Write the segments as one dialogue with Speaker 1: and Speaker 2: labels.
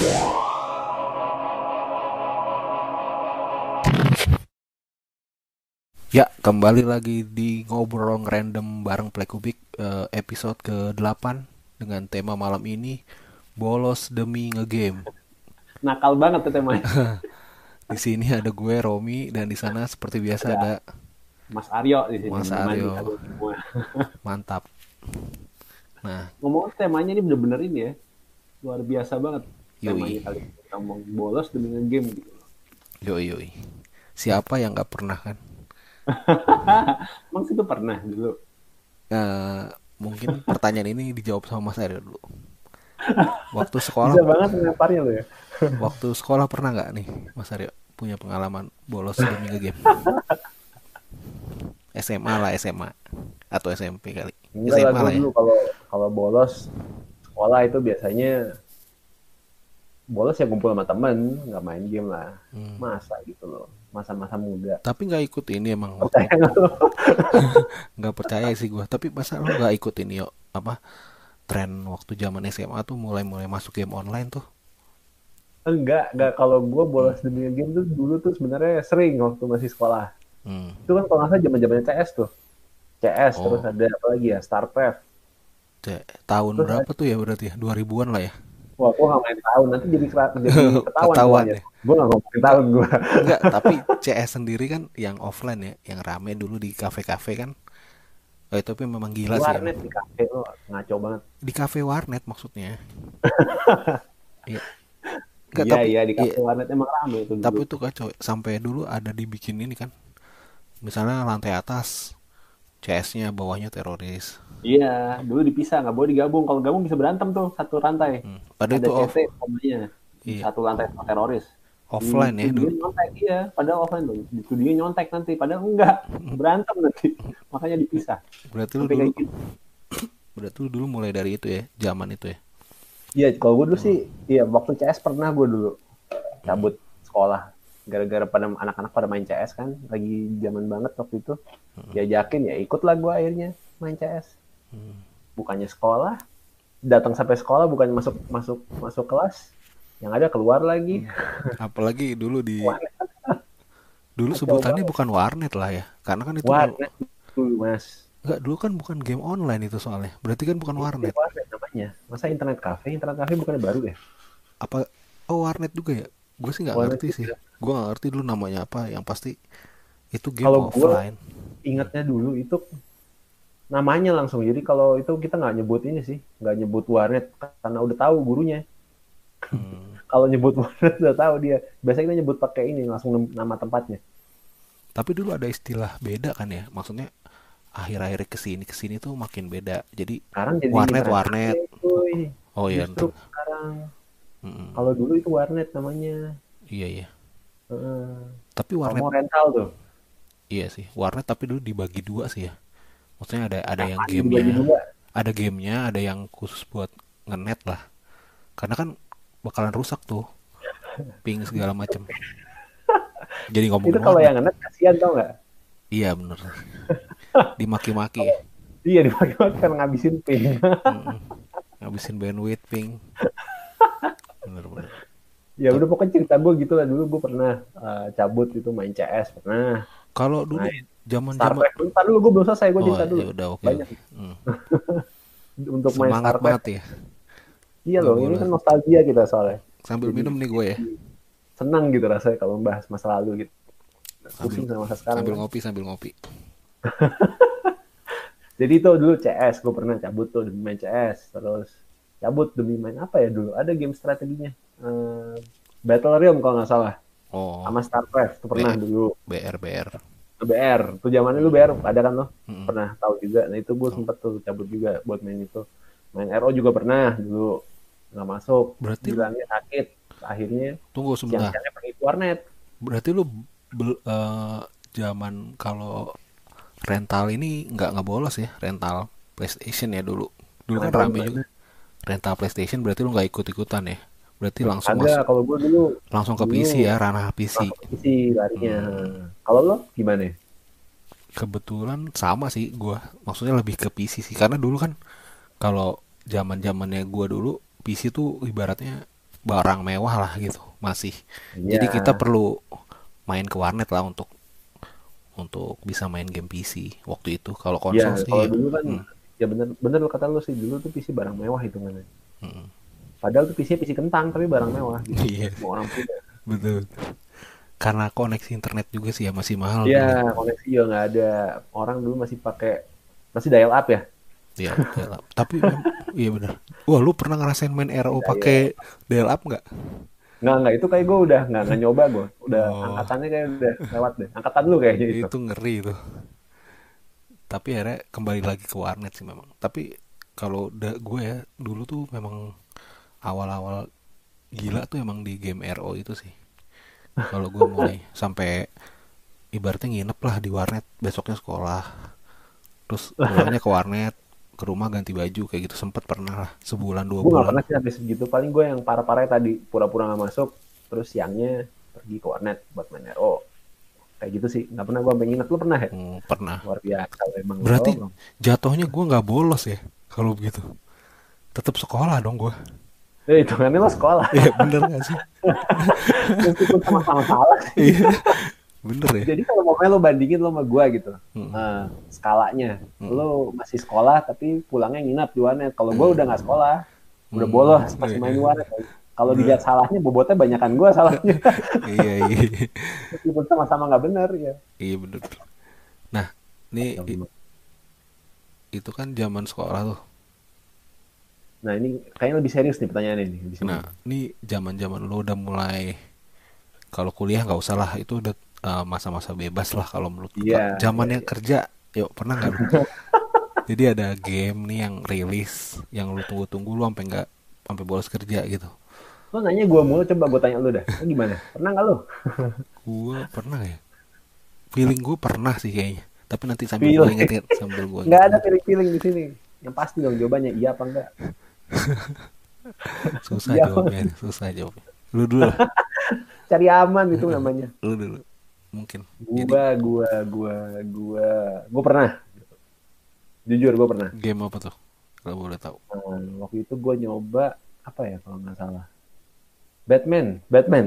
Speaker 1: Ya, kembali lagi di ngobrol random bareng Plekubik eh, episode ke-8 dengan tema malam ini bolos demi ngegame.
Speaker 2: Nakal banget tuh temanya.
Speaker 1: Di sini ada gue Romi dan di sana seperti biasa
Speaker 2: Ya.
Speaker 1: ada
Speaker 2: Mas Aryo di sini.
Speaker 1: Mas Aryo. mantap. Nah,
Speaker 2: Ngomong temanya ini bener-bener ini ya. Luar biasa banget.
Speaker 1: Yoi.
Speaker 2: Kali ngomong bolos demi game gitu.
Speaker 1: yoi yoi. Siapa yang nggak pernah kan?
Speaker 2: Emang situ pernah dulu.
Speaker 1: Eh, mungkin pertanyaan ini dijawab sama Mas Aryo dulu. Waktu sekolah,
Speaker 2: Bisa banget ngelemparnya lo ya.
Speaker 1: waktu sekolah pernah nggak nih Mas Aryo punya pengalaman bolos demi ngegame? SMA lah SMA atau SMP kali.
Speaker 2: Enggak
Speaker 1: SMA
Speaker 2: lah,
Speaker 1: lah ya.
Speaker 2: dulu kalau kalau bolos sekolah itu biasanya bolos ya kumpul sama temen, nggak main game lah.
Speaker 1: Hmm.
Speaker 2: Masa gitu loh, masa-masa muda.
Speaker 1: Tapi nggak ikut ini emang
Speaker 2: Percaya nggak lo?
Speaker 1: percaya sih gua. Tapi masa lu nggak ikut ini yo apa tren waktu zaman SMA tuh mulai-mulai masuk game online tuh.
Speaker 2: Enggak, enggak. Kalau gue bolos demi game tuh dulu tuh sebenarnya sering waktu masih sekolah.
Speaker 1: Hmm.
Speaker 2: Itu kan kalau nggak salah zaman-zamannya CS tuh. CS
Speaker 1: Oh.
Speaker 2: terus ada apa lagi ya? Starcraft.
Speaker 1: Tahun
Speaker 2: Terus
Speaker 1: berapa tuh ya berarti ya? 2000-an lah ya.
Speaker 2: Wah, gue nggak main tahun. Nanti jadi, jadi ketahuan.
Speaker 1: Ketahuan ya.
Speaker 2: Gue nggak ngomongin tahun gue.
Speaker 1: Enggak, tapi CS sendiri kan yang offline ya, yang rame dulu di kafe-kafe kan. Oh, itu tapi memang gila sih.
Speaker 2: Warnet
Speaker 1: emang.
Speaker 2: di kafe lo ngaco banget.
Speaker 1: Di kafe warnet maksudnya. Iya. Enggak,
Speaker 2: Iya,
Speaker 1: tapi
Speaker 2: iya di kafe
Speaker 1: iya,
Speaker 2: warnet emang rame itu dulu.
Speaker 1: tapi itu kacau. Sampai dulu ada dibikin ini kan. Misalnya lantai atas CS-nya, bawahnya teroris.
Speaker 2: Iya, dulu dipisah, nggak boleh digabung. Kalau gabung bisa berantem tuh satu rantai.
Speaker 1: Hmm. Padahal
Speaker 2: Ada
Speaker 1: itu off,
Speaker 2: CT namanya.
Speaker 1: Iya.
Speaker 2: Satu lantai sama teroris.
Speaker 1: offline
Speaker 2: Di
Speaker 1: ya dulu.
Speaker 2: nyontek iya, padahal offline tuh. Di studio nyontek nanti, padahal enggak. Berantem nanti. Makanya dipisah.
Speaker 1: Berarti lu dulu
Speaker 2: gitu.
Speaker 1: berarti lu dulu mulai dari itu ya, zaman itu ya.
Speaker 2: Iya, kalau gue dulu sih, iya waktu CS pernah gue dulu cabut sekolah. Gara-gara pada anak-anak pada main CS kan, lagi zaman banget waktu itu. Diajakin ya ikutlah gue akhirnya main CS.
Speaker 1: Hmm.
Speaker 2: Bukannya sekolah, datang sampai sekolah bukannya masuk masuk masuk kelas, yang ada keluar lagi.
Speaker 1: Apalagi dulu di dulu sebutannya bukan warnet lah ya. Karena kan itu
Speaker 2: Warnet dulu mas.
Speaker 1: Enggak, dulu kan bukan game online itu soalnya. Berarti kan bukan warnet.
Speaker 2: Warnet namanya. Masa internet cafe? Internet cafe bukannya baru ya?
Speaker 1: Apa oh warnet juga ya? Gue sih nggak ngerti sih.
Speaker 2: juga.
Speaker 1: Gue nggak ngerti dulu namanya apa. Yang pasti itu game
Speaker 2: Kalau
Speaker 1: offline.
Speaker 2: Ingatnya dulu itu namanya langsung. Jadi kalau itu kita nggak nyebut ini sih, nggak nyebut warnet karena udah tahu gurunya.
Speaker 1: Hmm.
Speaker 2: Kalau nyebut warnet udah tahu dia. Biasanya kita nyebut pakai ini langsung nama tempatnya.
Speaker 1: Tapi dulu ada istilah beda kan ya. Maksudnya akhir-akhir ke sini ke sini tuh makin beda. Jadi
Speaker 2: Sekarang jadi
Speaker 1: Warnet, warnet. oh iya,
Speaker 2: sekarang
Speaker 1: Mm-mm.
Speaker 2: kalau dulu itu warnet namanya.
Speaker 1: iya iya.
Speaker 2: Heeh.
Speaker 1: Tapi warnet
Speaker 2: rental tuh.
Speaker 1: iya sih. Warnet tapi dulu dibagi dua sih ya. Maksudnya ada ada yang
Speaker 2: Apaan dibagi
Speaker 1: gamenya, ada gamenya, ada yang khusus buat ngenet lah. Karena kan bakalan rusak tuh, ping segala macem. Jadi ngomongin
Speaker 2: Itu kalau
Speaker 1: warnet.
Speaker 2: yang ngenet kasihan tau nggak?
Speaker 1: Iya bener. Dimaki-maki.
Speaker 2: Iya dibagi-bagi kan ngabisin ping.
Speaker 1: Ngabisin bandwidth ping.
Speaker 2: Ya udah pokoknya cerita gue gitu lah dulu gue pernah eh, cabut itu main CS pernah.
Speaker 1: Kalau dulu
Speaker 2: Main
Speaker 1: zaman-zaman
Speaker 2: Starcraft bentar dulu gue belum selesai gue
Speaker 1: Oh,
Speaker 2: cerita dulu.
Speaker 1: ya udah oke.
Speaker 2: Banyak.
Speaker 1: Hmm.
Speaker 2: Untuk main
Speaker 1: Semangat
Speaker 2: Starcraft.
Speaker 1: banget ya.
Speaker 2: Iya loh, ini kan nostalgia kita soalnya.
Speaker 1: Sambil minum nih gue ya.
Speaker 2: Senang gitu rasanya kalau membahas masa lalu gitu. Pusing sama masa sekarang.
Speaker 1: Sambil
Speaker 2: kan.
Speaker 1: ngopi sambil ngopi.
Speaker 2: Jadi itu dulu CS, gue pernah cabut tuh demi main CS. Terus cabut demi main apa ya dulu? Ada game strateginya. Eh, Battle Realm kalau nggak salah.
Speaker 1: Oh,
Speaker 2: Sama Starcraft, tuh pernah
Speaker 1: Iya.
Speaker 2: dulu.
Speaker 1: BR BR.
Speaker 2: BR, tuh zamannya lu BR ada kan lo?
Speaker 1: Mm-mm.
Speaker 2: Pernah tahu juga. Nah itu gue sempet tuh cabut juga buat main itu. Main RO juga pernah dulu. Nggak masuk.
Speaker 1: Berarti
Speaker 2: Bilangnya sakit. Akhirnya
Speaker 1: Tunggu sebentar.
Speaker 2: siang-siangnya pergi ke warnet.
Speaker 1: Berarti lu bel- eh, zaman kalau rental ini nggak nggak bolos ya rental PlayStation ya dulu. Dulu kan
Speaker 2: Rental
Speaker 1: rame juga. Rental PlayStation berarti lu nggak ikut ikutan ya. Berarti langsung
Speaker 2: Ada
Speaker 1: masuk,
Speaker 2: kalau gue dulu
Speaker 1: langsung ke
Speaker 2: dulu.
Speaker 1: PC ya ranah PC.
Speaker 2: PC larinya.
Speaker 1: Hmm.
Speaker 2: Kalau lo gimana?
Speaker 1: Kebetulan sama sih gua. Maksudnya lebih ke PC sih karena dulu kan kalau zaman zamannya gua dulu PC tuh ibaratnya barang mewah lah gitu masih
Speaker 2: Iya.
Speaker 1: jadi kita perlu main ke warnet lah untuk untuk bisa main game PC waktu itu kalau
Speaker 2: Ya,
Speaker 1: konsol sih
Speaker 2: kalau
Speaker 1: ya,
Speaker 2: dulu kan
Speaker 1: hmm,
Speaker 2: ya bener bener kata lu sih dulu tuh PC barang mewah hitungannya.
Speaker 1: hmm.
Speaker 2: Padahal tuh PC PC kentang tapi barang mewah gitu.
Speaker 1: Iya.
Speaker 2: Semua orang punya.
Speaker 1: betul karena koneksi internet juga sih ya masih mahal.
Speaker 2: Iya, koneksi juga nggak ada. Orang dulu masih pakai masih dial up ya.
Speaker 1: Iya, dial up. Tapi iya benar. Wah, lu pernah ngerasain main RO
Speaker 2: Iya,
Speaker 1: pakai dial up nggak?
Speaker 2: Nggak nggak itu kayak gue udah nggak nggak nyoba gue. Udah
Speaker 1: Oh.
Speaker 2: angkatannya kayak udah lewat deh. Angkatan lu kayaknya itu.
Speaker 1: Itu ngeri tuh. Tapi akhirnya kembali lagi ke warnet sih memang. Tapi kalau gue ya dulu tuh memang awal-awal gila tuh emang di game RO itu sih. Kalau gue mulai sampai ibaratnya nginep lah di warnet besoknya sekolah. Terus pulangnya ke warnet, ke rumah ganti baju kayak gitu sempet pernah lah sebulan dua
Speaker 2: Gue nggak
Speaker 1: bulan.
Speaker 2: pernah sih sampai segitu. Paling gue yang parah-parahnya tadi pura-pura nggak masuk. Terus siangnya pergi ke warnet buat main RO. Kayak gitu sih. Nggak pernah gue nginep. Lu pernah ya?
Speaker 1: Hmm, pernah.
Speaker 2: Luar biasa emang.
Speaker 1: Berarti
Speaker 2: Lu.
Speaker 1: jatuhnya gue nggak bolos ya kalau begitu. Tetap sekolah dong gue.
Speaker 2: Eh, hitungannya lo sekolah.
Speaker 1: Iya bener gak sih?
Speaker 2: Meskipun sama-sama salah sih.
Speaker 1: Iya bener ya.
Speaker 2: Jadi kalau mau lo bandingin lo sama gue gitu.
Speaker 1: Hmm.
Speaker 2: Nah, skalanya.
Speaker 1: Hmm.
Speaker 2: Lo masih sekolah tapi pulangnya nginap di warnet. Kalau gue udah nggak sekolah. Udah
Speaker 1: Hmm.
Speaker 2: bolos masih main di warnet. Kalau dilihat salahnya, bobotnya banyakan gue salahnya.
Speaker 1: iya iya
Speaker 2: Meskipun sama-sama nggak bener ya.
Speaker 1: iya bener. Nah ini i- itu kan zaman sekolah tuh.
Speaker 2: Nah ini kayaknya lebih serius nih pertanyaannya nih. di sini.
Speaker 1: Nah ini zaman zaman lo udah mulai kalau kuliah nggak usah lah itu udah uh, masa-masa bebas lah kalau menurut.
Speaker 2: Iya,
Speaker 1: Zamannya
Speaker 2: iya, iya.
Speaker 1: kerja, yuk pernah nggak lu? Jadi ada game nih yang rilis yang lu tunggu-tunggu lu sampai nggak sampai bolos kerja gitu.
Speaker 2: Lo nanya gue mulu, coba gue tanya lu dah. Lo gimana? Pernah nggak lo?
Speaker 1: Gua pernah ya. Feeling gue pernah sih kayaknya. Tapi nanti sambil gue ingetin sambil gue
Speaker 2: Nggak ada feeling-feeling di sini. Yang pasti dong jawabannya iya apa enggak.
Speaker 1: Susah
Speaker 2: Iya.
Speaker 1: jawabnya, susah jawabnya. Lu dulu, lah,
Speaker 2: Cari aman itu namanya.
Speaker 1: lu dulu. Mungkin. Jadi
Speaker 2: Gua, gua, gua, gua, gua pernah. Jujur gua pernah.
Speaker 1: game apa tuh? Kalau boleh tahu.
Speaker 2: Nah, waktu itu gua nyoba apa ya kalau nggak salah. Batman, Batman,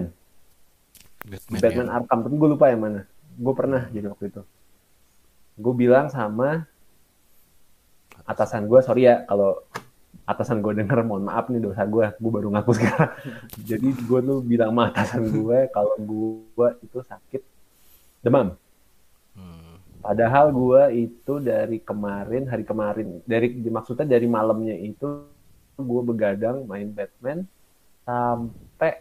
Speaker 1: Batman,
Speaker 2: Batman
Speaker 1: ya.
Speaker 2: Arkham. Tapi gue lupa yang mana. Gue pernah jadi waktu itu. Gue bilang sama atasan gue, sorry ya kalau atasan gue denger, mohon maaf nih dosa gue, gue baru ngaku sekarang. Jadi gue tuh bilang sama atasan gue kalau gue itu sakit demam.
Speaker 1: Hmm.
Speaker 2: Padahal gue itu dari kemarin, hari kemarin, dari maksudnya dari malamnya itu gue begadang main Batman sampai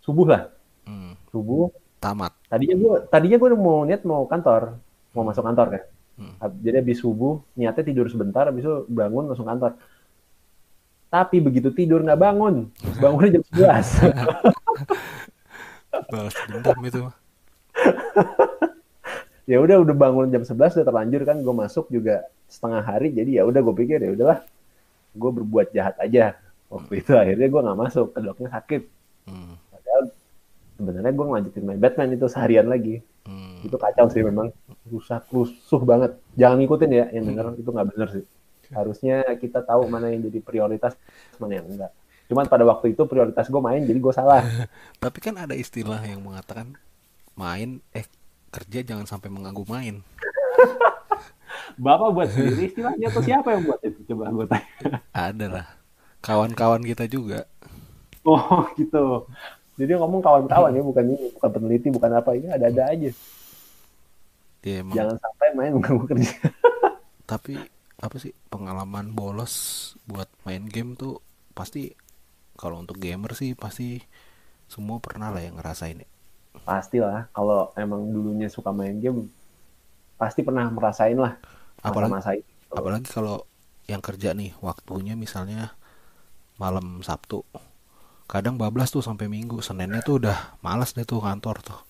Speaker 2: subuh lah,
Speaker 1: Hmm.
Speaker 2: subuh.
Speaker 1: Tamat.
Speaker 2: Tadinya gue, tadinya gue mau niat mau kantor, mau masuk kantor kan.
Speaker 1: Hmm.
Speaker 2: Jadi habis subuh niatnya tidur sebentar, habis itu bangun langsung kantor. Tapi begitu tidur nggak bangun, bangunnya jam 11.
Speaker 1: Balas dendam itu.
Speaker 2: ya udah udah bangun jam 11 udah terlanjur kan gue masuk juga setengah hari jadi ya udah gue pikir ya udahlah gue berbuat jahat aja waktu itu akhirnya gue nggak masuk kedoknya sakit
Speaker 1: Hmm.
Speaker 2: padahal sebenarnya gue ngelanjutin main Batman itu seharian lagi
Speaker 1: Hmm.
Speaker 2: Itu kacau sih memang rusak rusuh banget jangan ngikutin ya yang denger itu nggak bener sih harusnya kita tahu mana yang jadi prioritas mana yang enggak cuman pada waktu itu prioritas gue main jadi gue salah
Speaker 1: Tapi kan ada istilah yang mengatakan main eh kerja jangan sampai mengganggu main.
Speaker 2: bapak buat sendiri istilahnya tuh siapa yang buat itu coba gue tanya
Speaker 1: Ada lah. Kawan-kawan kita juga.
Speaker 2: Oh gitu. Jadi ngomong kawan-kawan ya, bukan ini, bukan peneliti, bukan apa ini, ada-ada aja.
Speaker 1: Ya emang.
Speaker 2: Jangan sampai main mengganggu kerja.
Speaker 1: Tapi apa sih pengalaman bolos buat main game tuh pasti kalau untuk gamer sih pasti semua pernah lah yang ngerasain ya.
Speaker 2: Pastilah, kalau emang dulunya suka main game, pasti pernah merasain lah
Speaker 1: Apalagi
Speaker 2: masa-masa itu.
Speaker 1: apalagi kalau yang kerja nih waktunya misalnya malam Sabtu kadang bablas tuh sampai Minggu Seninnya tuh udah malas deh tuh kantor tuh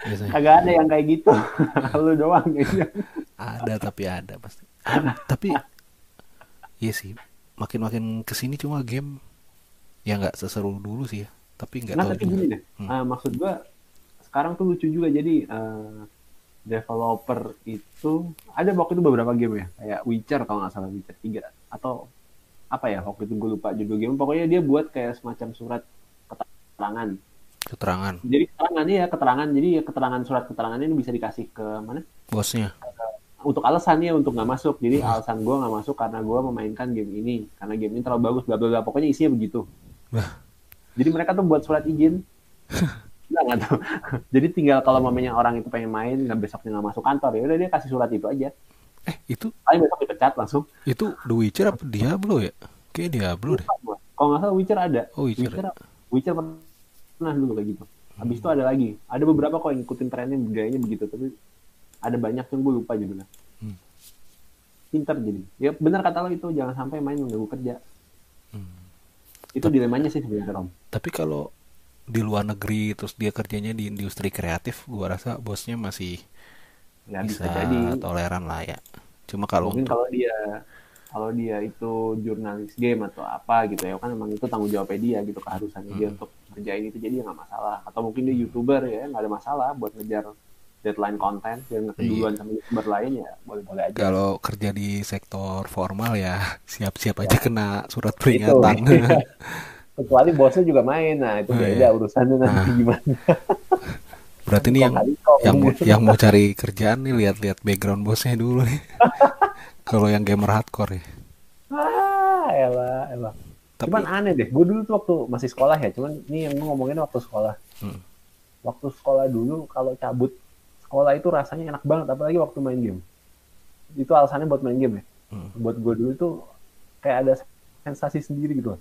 Speaker 1: biasanya.
Speaker 2: Kagak ada yang kayak gitu. Lu doang kayaknya.
Speaker 1: ada tapi ada pasti tapi iya sih. Makin-makin ke sini cuma game ya nggak seseru dulu sih ya. Tapi nggak
Speaker 2: Nah,
Speaker 1: tahu
Speaker 2: tapi
Speaker 1: juga.
Speaker 2: gini deh.
Speaker 1: Hmm.
Speaker 2: ah, maksud gua sekarang tuh lucu juga. Jadi eh, developer itu ada waktu itu beberapa game ya. Kayak Witcher kalau nggak salah Witcher 3 atau apa ya waktu itu gue lupa judul game. Pokoknya dia buat kayak semacam surat keterangan
Speaker 1: keterangan.
Speaker 2: Jadi keterangannya ya keterangan. Jadi ya keterangan surat keterangannya ini bisa dikasih ke mana?
Speaker 1: Bosnya.
Speaker 2: Untuk alasannya untuk nggak masuk. Jadi alasan gue nggak masuk karena gue memainkan game ini. Karena game ini terlalu bagus bla bla bla. Pokoknya isinya begitu.
Speaker 1: Wah.
Speaker 2: jadi mereka tuh buat surat izin. Nggak nggak tahu. Jadi tinggal kalau mamanya orang itu pengen main nggak besoknya nggak masuk kantor ya udah dia kasih surat itu aja.
Speaker 1: Eh itu?
Speaker 2: Paling besok dipecat langsung.
Speaker 1: Itu The Witcher apa Diablo ya? Kayak Diablo deh.
Speaker 2: Kalau nggak salah Witcher ada.
Speaker 1: Oh Witcher,
Speaker 2: Witcher, Witcher pernah dulu kayak gitu. Habis itu ada lagi. Ada beberapa kok yang ngikutin trennya gayanya begitu tapi ada banyak yang gue lupa judulnya.
Speaker 1: Hmm.
Speaker 2: pinter jadi. Ya benar kata lo itu jangan sampai main mengganggu kerja.
Speaker 1: Hmm.
Speaker 2: itu dilemanya sih sebenarnya Rom.
Speaker 1: Tapi kalau di luar negeri terus dia kerjanya di industri kreatif gua rasa bosnya masih
Speaker 2: nggak bisa,
Speaker 1: bisa
Speaker 2: jadi.
Speaker 1: toleran lah ya. Cuma kalau
Speaker 2: mungkin
Speaker 1: untuk
Speaker 2: kalau dia kalau dia itu jurnalis game atau apa gitu ya kan emang itu tanggung jawabnya dia gitu keharusannya dia
Speaker 1: Hmm.
Speaker 2: untuk ngerjain itu jadi ya nggak masalah. Atau mungkin dia youtuber ya nggak ada masalah buat ngejar deadline konten biar nggak keduluan sama youtuber lain ya boleh boleh aja.
Speaker 1: Kalau kerja di sektor formal ya siap-siap aja
Speaker 2: Ya.
Speaker 1: kena surat peringatan.
Speaker 2: Kecuali bosnya juga main nah itu
Speaker 1: Oh,
Speaker 2: beda
Speaker 1: iya.
Speaker 2: urusannya nanti
Speaker 1: Nah.
Speaker 2: gimana.
Speaker 1: Berarti nih yang yang mau yang mau cari kerjaan nih lihat-lihat background bosnya dulu nih kalau yang gamer hardcore ya
Speaker 2: ah elah elah
Speaker 1: tapi
Speaker 2: cuman aneh deh gue dulu tuh waktu masih sekolah ya cuman ini yang gue ngomongin waktu sekolah
Speaker 1: Hmm.
Speaker 2: waktu sekolah dulu kalau cabut sekolah itu rasanya enak banget apalagi waktu main game itu alasannya buat main game ya
Speaker 1: Hmm.
Speaker 2: buat gue dulu tuh kayak ada sensasi sendiri gitu.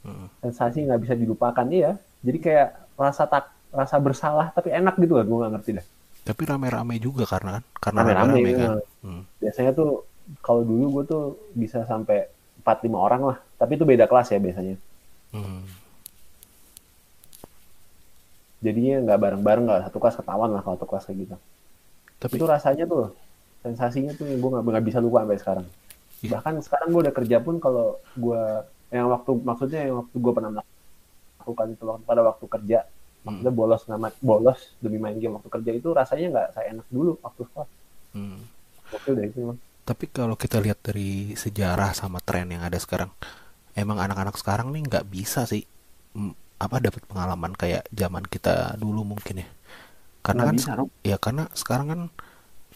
Speaker 1: Hmm.
Speaker 2: sensasi nggak bisa dilupakan iya jadi kayak rasa tak rasa bersalah tapi enak gitu loh gue nggak ngerti dah
Speaker 1: tapi rame-rame juga karena kan karena
Speaker 2: Rame-rame,
Speaker 1: rame-rame kan
Speaker 2: iya.
Speaker 1: Hmm.
Speaker 2: biasanya tuh kalau dulu gue tuh bisa sampai 4-5 orang lah. Tapi itu beda kelas ya biasanya.
Speaker 1: Hmm.
Speaker 2: jadinya nggak bareng-bareng nggak satu kelas ketahuan lah kalau satu kelas kayak gitu.
Speaker 1: Tapi
Speaker 2: itu rasanya tuh sensasinya tuh yang gue nggak bisa lupa sampai sekarang.
Speaker 1: Iya.
Speaker 2: bahkan sekarang gue udah kerja pun kalau gue yang waktu maksudnya yang waktu gue pernah melakukan itu waktu pada waktu kerja maksudnya bolos nama bolos demi main game waktu kerja itu rasanya nggak saya enak dulu waktu sekolah.
Speaker 1: Hmm.
Speaker 2: oke udah itu emang
Speaker 1: Tapi kalau kita lihat dari sejarah sama tren yang ada sekarang, emang anak-anak sekarang nih nggak bisa sih mm, apa dapat pengalaman kayak zaman kita dulu mungkin ya. Karena
Speaker 2: Nggak
Speaker 1: kan
Speaker 2: bisa, Rob.
Speaker 1: ya karena sekarang kan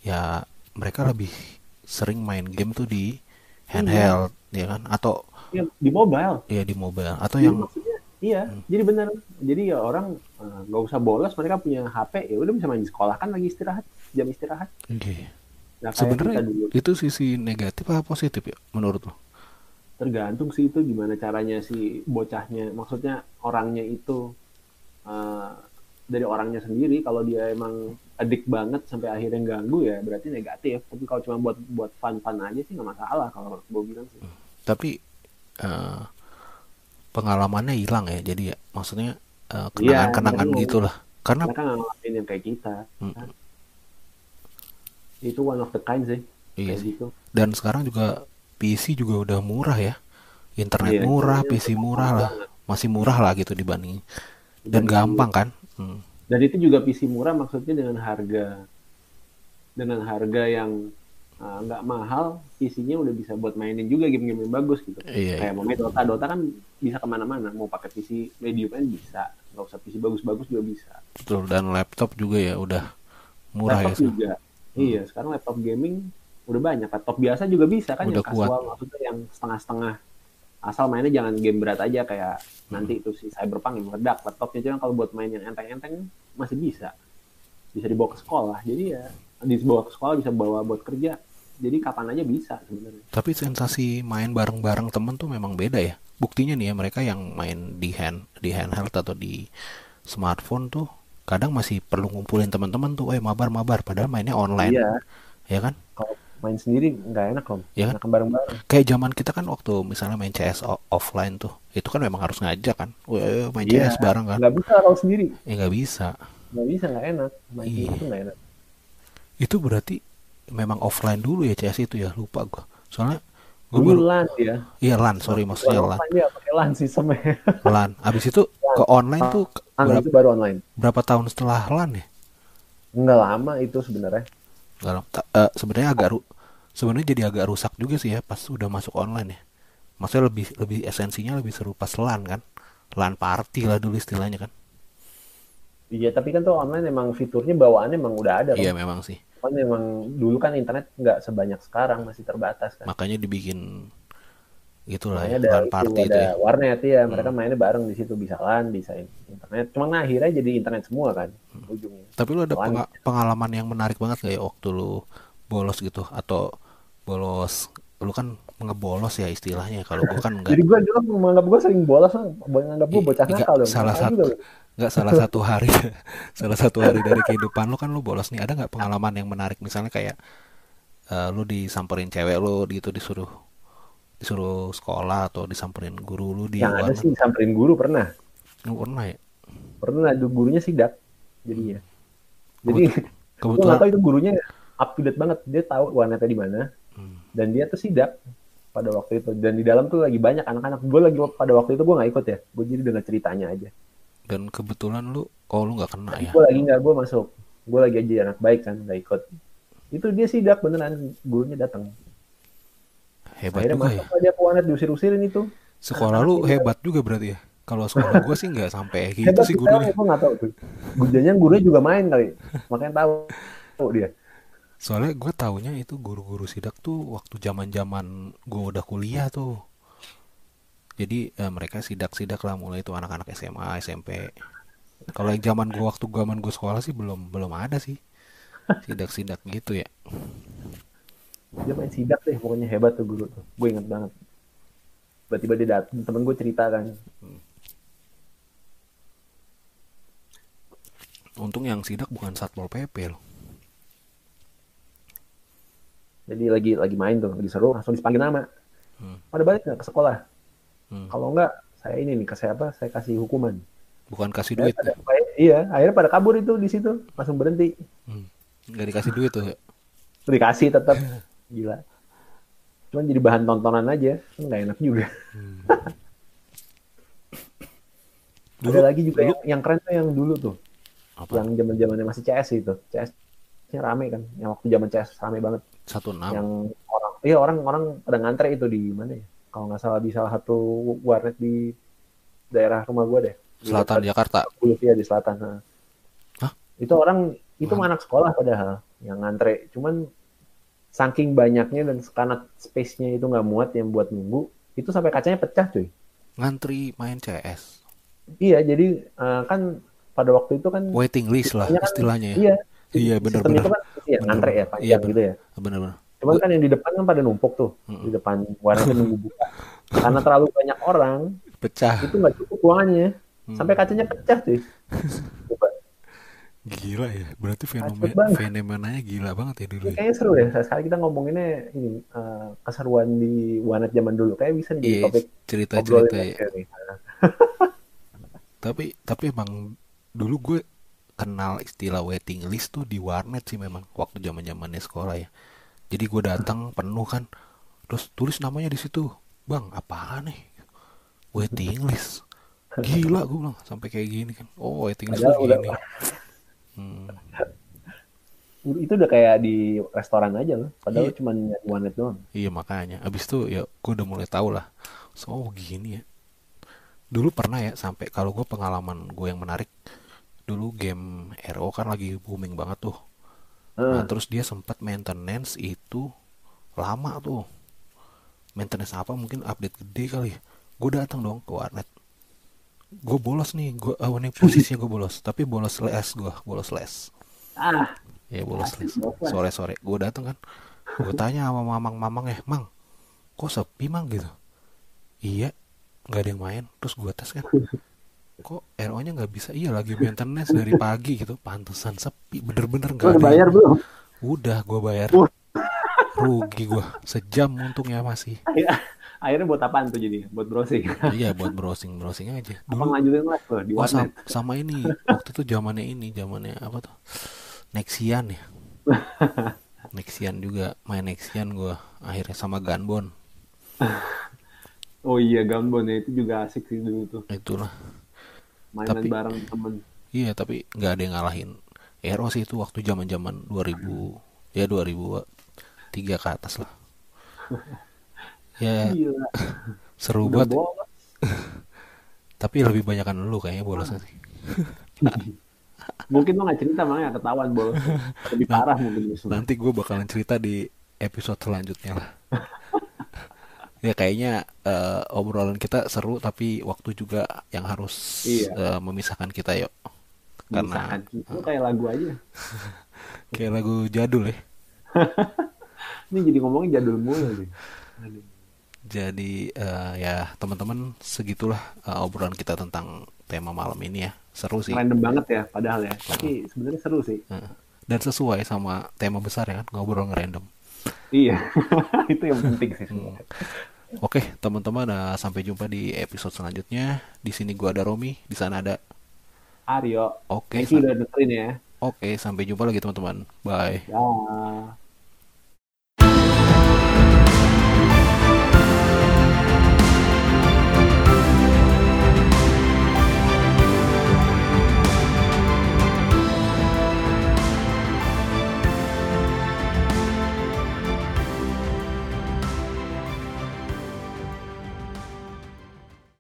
Speaker 1: ya mereka lebih sering main game tuh di handheld ya kan? Atau
Speaker 2: Iya, di mobile.
Speaker 1: Ya di mobile. Atau
Speaker 2: Jadi
Speaker 1: yang
Speaker 2: maksudnya iya jadi benar jadi ya orang eh, nggak usah bolos mereka punya HP ya udah bisa main di sekolah kan lagi istirahat jam istirahat.
Speaker 1: Oke.
Speaker 2: Nah,
Speaker 1: sebenarnya itu sisi negatif apa positif ya menurut lo?
Speaker 2: tergantung sih itu gimana caranya si bocahnya maksudnya orangnya itu eh, dari orangnya sendiri kalau dia emang adik banget sampai akhirnya ganggu ya berarti negatif tapi kalau cuma buat buat fun fun aja sih nggak masalah kalau gue bilang sih
Speaker 1: Tapi eh, pengalamannya hilang ya jadi ya maksudnya eh,
Speaker 2: Iya,
Speaker 1: kenangan-kenangan
Speaker 2: betul.
Speaker 1: gitulah karena
Speaker 2: mereka nggak ngelakuin yang kayak kita
Speaker 1: Mm.
Speaker 2: Kan? Itu one of the kind sih.
Speaker 1: Iya
Speaker 2: kayak
Speaker 1: sih.
Speaker 2: gitu.
Speaker 1: Dan sekarang juga PC juga udah murah ya. Internet
Speaker 2: Iya,
Speaker 1: murah PC murah lah.
Speaker 2: banget.
Speaker 1: masih murah lah gitu dibanding dan
Speaker 2: Dibanding-
Speaker 1: gampang kan? Hmm.
Speaker 2: dan itu juga PC murah maksudnya dengan harga dengan harga yang uh, nggak mahal PC-nya udah bisa buat mainin juga game-game yang bagus gitu.
Speaker 1: Iya,
Speaker 2: kayak mau main Dota. Dota kan bisa ke mana-mana. Mau pakai PC medium kan bisa. Nggak usah PC bagus-bagus juga bisa.
Speaker 1: Betul. Dan laptop juga ya udah murah ya
Speaker 2: laptop
Speaker 1: sekarang.
Speaker 2: juga iya sekarang laptop gaming udah banyak. Laptop biasa juga bisa kan
Speaker 1: Udah
Speaker 2: yang casual
Speaker 1: kuat.
Speaker 2: maksudnya yang setengah-setengah. Asal mainnya jangan game berat aja kayak
Speaker 1: Hmm.
Speaker 2: nanti itu si Cyberpunk yang meledak laptopnya. Aja kalau buat main yang enteng-enteng masih bisa. Bisa dibawa ke sekolah. Jadi ya dibawa ke sekolah bisa bawa buat kerja. Jadi kapan aja bisa sebenarnya.
Speaker 1: Tapi sensasi main bareng-bareng temen tuh memang beda ya. Buktinya nih ya mereka yang main di hand di handheld atau di smartphone tuh kadang masih perlu ngumpulin teman-teman tuh eh mabar mabar. Padahal mainnya online.
Speaker 2: Iya.
Speaker 1: Ya kan?
Speaker 2: Kalau main sendiri nggak enak loh
Speaker 1: Iya kan?
Speaker 2: bareng-bareng.
Speaker 1: Kayak zaman kita kan waktu misalnya main CS offline tuh itu kan memang harus ngajak kan. Wah, main
Speaker 2: Iya.
Speaker 1: CS bareng kan.
Speaker 2: Nggak bisa kalau sendiri.
Speaker 1: Ya nggak bisa.
Speaker 2: Nggak bisa nggak enak. Main
Speaker 1: Iya.
Speaker 2: itu nggak enak.
Speaker 1: Itu berarti memang offline dulu ya CS itu ya? Lupa gua. Soalnya gue baru
Speaker 2: LAN ya.
Speaker 1: Iya LAN. Sorry maksudnya LAN.
Speaker 2: dia pakai LAN sistemnya
Speaker 1: LAN. Abis itu ke online tuh
Speaker 2: LAN
Speaker 1: berapa,
Speaker 2: itu baru online.
Speaker 1: berapa tahun setelah LAN ya?
Speaker 2: Nggak lama itu sebenarnya.
Speaker 1: Lama. Eh, sebenarnya agak ru- sebenarnya jadi agak rusak juga sih ya pas udah masuk online ya. Maksudnya lebih lebih esensinya lebih seru pas LAN kan. LAN party lah dulu istilahnya kan.
Speaker 2: Iya, tapi kan tuh online emang fiturnya bawaannya emang udah ada.
Speaker 1: iya
Speaker 2: Kan,
Speaker 1: memang sih.
Speaker 2: Kan emang dulu kan internet nggak sebanyak sekarang, masih terbatas kan.
Speaker 1: makanya dibikin gitulah ya
Speaker 2: ada itu,
Speaker 1: party itu
Speaker 2: ada
Speaker 1: ya.
Speaker 2: warnet ya, mereka mainnya bareng di situ bisa LAN, bisa internet. Cuma nah, akhirnya jadi internet semua kan ujungnya.
Speaker 1: tapi lu ada
Speaker 2: LAN.
Speaker 1: penga- pengalaman yang menarik banget gak ya waktu lu bolos gitu? Atau bolos lu kan ngebolos ya istilahnya. Kalau gua kan enggak
Speaker 2: Jadi gue dulu menganggap gue sering bolos, menganggap gue bocah nakal dong.
Speaker 1: salah satu nggak salah satu hari salah satu hari dari kehidupan lu kan lu bolos nih. Ada nggak pengalaman yang menarik? Misalnya kayak eh, lu disamperin cewek lu gitu disuruh disuruh sekolah atau disamperin guru lu di
Speaker 2: Yang ada sih samperin guru pernah.
Speaker 1: Lu pernah ya
Speaker 2: Pernah ada gurunya sidak. Jadi gue
Speaker 1: kebetulan
Speaker 2: nggak tahu itu gurunya up to date banget. Dia tahu warnetnya di mana
Speaker 1: Hmm.
Speaker 2: dan dia tuh sidak pada waktu itu. Dan di dalam tuh lagi banyak anak-anak. Gue lagi pada waktu itu gue nggak ikut ya. Gue jadi dengar ceritanya aja.
Speaker 1: dan kebetulan lu oh lu nggak kena ya
Speaker 2: Gue lagi nggak, gue masuk. Gue lagi aja anak baik kan, nggak ikut. Itu dia sidak beneran, gurunya datang.
Speaker 1: Hebat
Speaker 2: Akhirnya
Speaker 1: juga ya
Speaker 2: masuk ke warnet diusir-usirin itu.
Speaker 1: sekolah lu hebat juga berarti ya kalau sekolah gua sih nggak sampai gitu
Speaker 2: Hebat
Speaker 1: sih
Speaker 2: gurunya. Gue nggak tahu tuh. Gurunya gurunya juga main kali, makanya tahu tahu dia.
Speaker 1: soalnya gue taunya itu guru-guru sidak tuh waktu zaman-zaman gue udah kuliah tuh jadi eh, mereka sidak-sidak lah mulai itu anak-anak SMA SMP kalau yang zaman gue waktu zaman gue sekolah sih belum belum ada sih sidak-sidak gitu ya
Speaker 2: Dia main sidak deh, pokoknya hebat tuh guru tuh. Gue inget banget. Tiba-tiba dia datang, temen gue cerita kan.
Speaker 1: untung yang sidak bukan satpol pp loh
Speaker 2: Jadi lagi lagi main tuh, lagi seru, langsung dipanggil nama.
Speaker 1: Hmm.
Speaker 2: Pada balik nggak ke sekolah?
Speaker 1: Hmm.
Speaker 2: Kalau nggak, saya ini nih, ke saya apa? Saya kasih hukuman.
Speaker 1: bukan kasih duit
Speaker 2: pada- iya, akhirnya pada kabur itu di situ, langsung berhenti.
Speaker 1: Hmm. nggak dikasih duit tuh ya
Speaker 2: Dikasih tetap, gila. Cuman jadi bahan tontonan aja, kan nggak enak juga.
Speaker 1: Dulu-
Speaker 2: Ada lagi juga
Speaker 1: dulu-
Speaker 2: yang, yang keren tuh yang dulu tuh,
Speaker 1: apa
Speaker 2: yang zaman zamannya masih CS itu, CS-nya rame kan, yang waktu zaman CS rame banget,
Speaker 1: satu enam
Speaker 2: yang orang, iya orang orang pada ngantre itu di mana ya? Kalau nggak salah di salah satu warnet di daerah rumah gua deh. Di
Speaker 1: selatan
Speaker 2: dekat
Speaker 1: Jakarta
Speaker 2: Bulu ya di selatan. Nah.
Speaker 1: Hah?
Speaker 2: Itu orang itu
Speaker 1: Mana?
Speaker 2: anak sekolah padahal yang ngantre. Cuman saking banyaknya dan karena space-nya itu nggak muat yang buat nunggu, itu sampai kacanya pecah cuy.
Speaker 1: ngantri main CS
Speaker 2: Iya, jadi eh, kan pada waktu itu kan
Speaker 1: waiting list lah
Speaker 2: kan-
Speaker 1: istilahnya ya
Speaker 2: Iya.
Speaker 1: Iya,
Speaker 2: Sistem
Speaker 1: benar-benar.
Speaker 2: itu kan iya,
Speaker 1: Benar.
Speaker 2: ngantre ya
Speaker 1: Iya,
Speaker 2: panjang
Speaker 1: benar.
Speaker 2: gitu ya.
Speaker 1: bener-bener
Speaker 2: Cuman kan yang di depan kan pada numpuk tuh
Speaker 1: Mm-mm.
Speaker 2: di depan warnet nunggu buka. Karena terlalu banyak orang,
Speaker 1: pecah
Speaker 2: itu nggak cukup ruangannya.
Speaker 1: Hmm.
Speaker 2: Sampai kacanya pecah cuy.
Speaker 1: Gila ya, berarti fenomena fenomenanya gila banget ya dulu ya.
Speaker 2: kayaknya seru ya. Sekarang kita ngomonginnya ini eh, keseruan di warnet zaman dulu. Kayak bisa nih jadi
Speaker 1: Iya,
Speaker 2: topik
Speaker 1: cerita-cerita ya. Tapi tapi emang dulu gue kenal istilah waiting list tuh di warnet sih memang waktu zaman zamannya sekolah ya. Jadi gue datang penuh kan, terus tulis namanya di situ, bang apaan nih? Waiting list. Gila gue bilang sampai kayak gini kan. Oh waiting list
Speaker 2: Padahal udah-
Speaker 1: gini. Hmm.
Speaker 2: Itu udah kayak di restoran aja loh. Padahal
Speaker 1: Iya.
Speaker 2: cuma nyari warnet doang.
Speaker 1: Iya makanya. Abis itu ya gue udah mulai tahu lah. So oh, gini ya. Dulu pernah ya sampai kalau gue pengalaman gue yang menarik. Dulu game RO kan lagi booming banget tuh. Nah
Speaker 2: Ah,
Speaker 1: terus dia sempat maintenance itu lama tuh. Maintenance apa mungkin update gede kali. Gue datang dong ke warnet. Gue bolos nih. Gue ini posisinya gue bolos. Tapi bolos les gue. Bolos les.
Speaker 2: ah,
Speaker 1: Ya bolos les.
Speaker 2: Les.
Speaker 1: Sore-sore gue datang kan. Gue tanya sama mamang-mamang eh, "Mang, kok sepi, Mang?" gitu. Iya, nggak ada yang main. Terus gue tes kan. Kok RO-nya nggak bisa? Iya, lagi maintenance dari pagi gitu. Pantesan sepi. Bener-bener nggak
Speaker 2: udah
Speaker 1: ada.
Speaker 2: bayar belum?
Speaker 1: Udah, gue bayar. Rugi gue. Sejam untungnya masih.
Speaker 2: Akhirnya buat apaan tuh jadi? Buat browsing.
Speaker 1: Iya, buat browsing-browsing aja.
Speaker 2: Apa
Speaker 1: Dulu
Speaker 2: ngelanjutin les tuh di
Speaker 1: Oh,
Speaker 2: warnet?
Speaker 1: sam- sama ini waktu itu zamannya ini zamannya apa tuh Nexian ya Nexian juga main Nexian gue akhirnya sama Gunbon
Speaker 2: Oh iya, Gambon ya. Itu juga asik sih dulu tuh.
Speaker 1: itulah
Speaker 2: Mainan
Speaker 1: Tapi-
Speaker 2: bareng temen.
Speaker 1: iya tapi nggak ada yang ngalahin Ero sih itu waktu zaman zaman 2000 ya 2003 ke atas lah ya
Speaker 2: Gila.
Speaker 1: seru
Speaker 2: Udah
Speaker 1: banget
Speaker 2: bolos.
Speaker 1: tapi lebih banyak kan lu kayaknya bolosnya sih
Speaker 2: Mungkin lo nggak cerita makanya ketahuan bolos. Lebih parah mungkin justru.
Speaker 1: nanti gue bakalan cerita di episode selanjutnya lah ya kayaknya eh, obrolan kita seru tapi waktu juga yang harus
Speaker 2: Iya.
Speaker 1: eh, memisahkan kita yuk karena
Speaker 2: itu kayak lagu aja.
Speaker 1: kayak lagu jadul ya
Speaker 2: Ini jadi ngomongin jadul mulu nih.
Speaker 1: Jadi eh, ya teman-teman segitulah eh, obrolan kita tentang tema malam ini ya seru sih
Speaker 2: Random banget ya padahal ya. Tapi sebenarnya seru sih.
Speaker 1: Eh, dan sesuai sama tema besar ya kan ngobrol ngerandom
Speaker 2: Iya. itu yang penting sih sebenarnya.
Speaker 1: Oke, teman-teman, eh, sampai jumpa di episode selanjutnya. Di sini gua ada Romi, di sana ada.
Speaker 2: Aryo.
Speaker 1: Oke,
Speaker 2: Thank you udah dengerin ya.
Speaker 1: oke, sampai jumpa lagi teman-teman. Bye.
Speaker 2: Ya.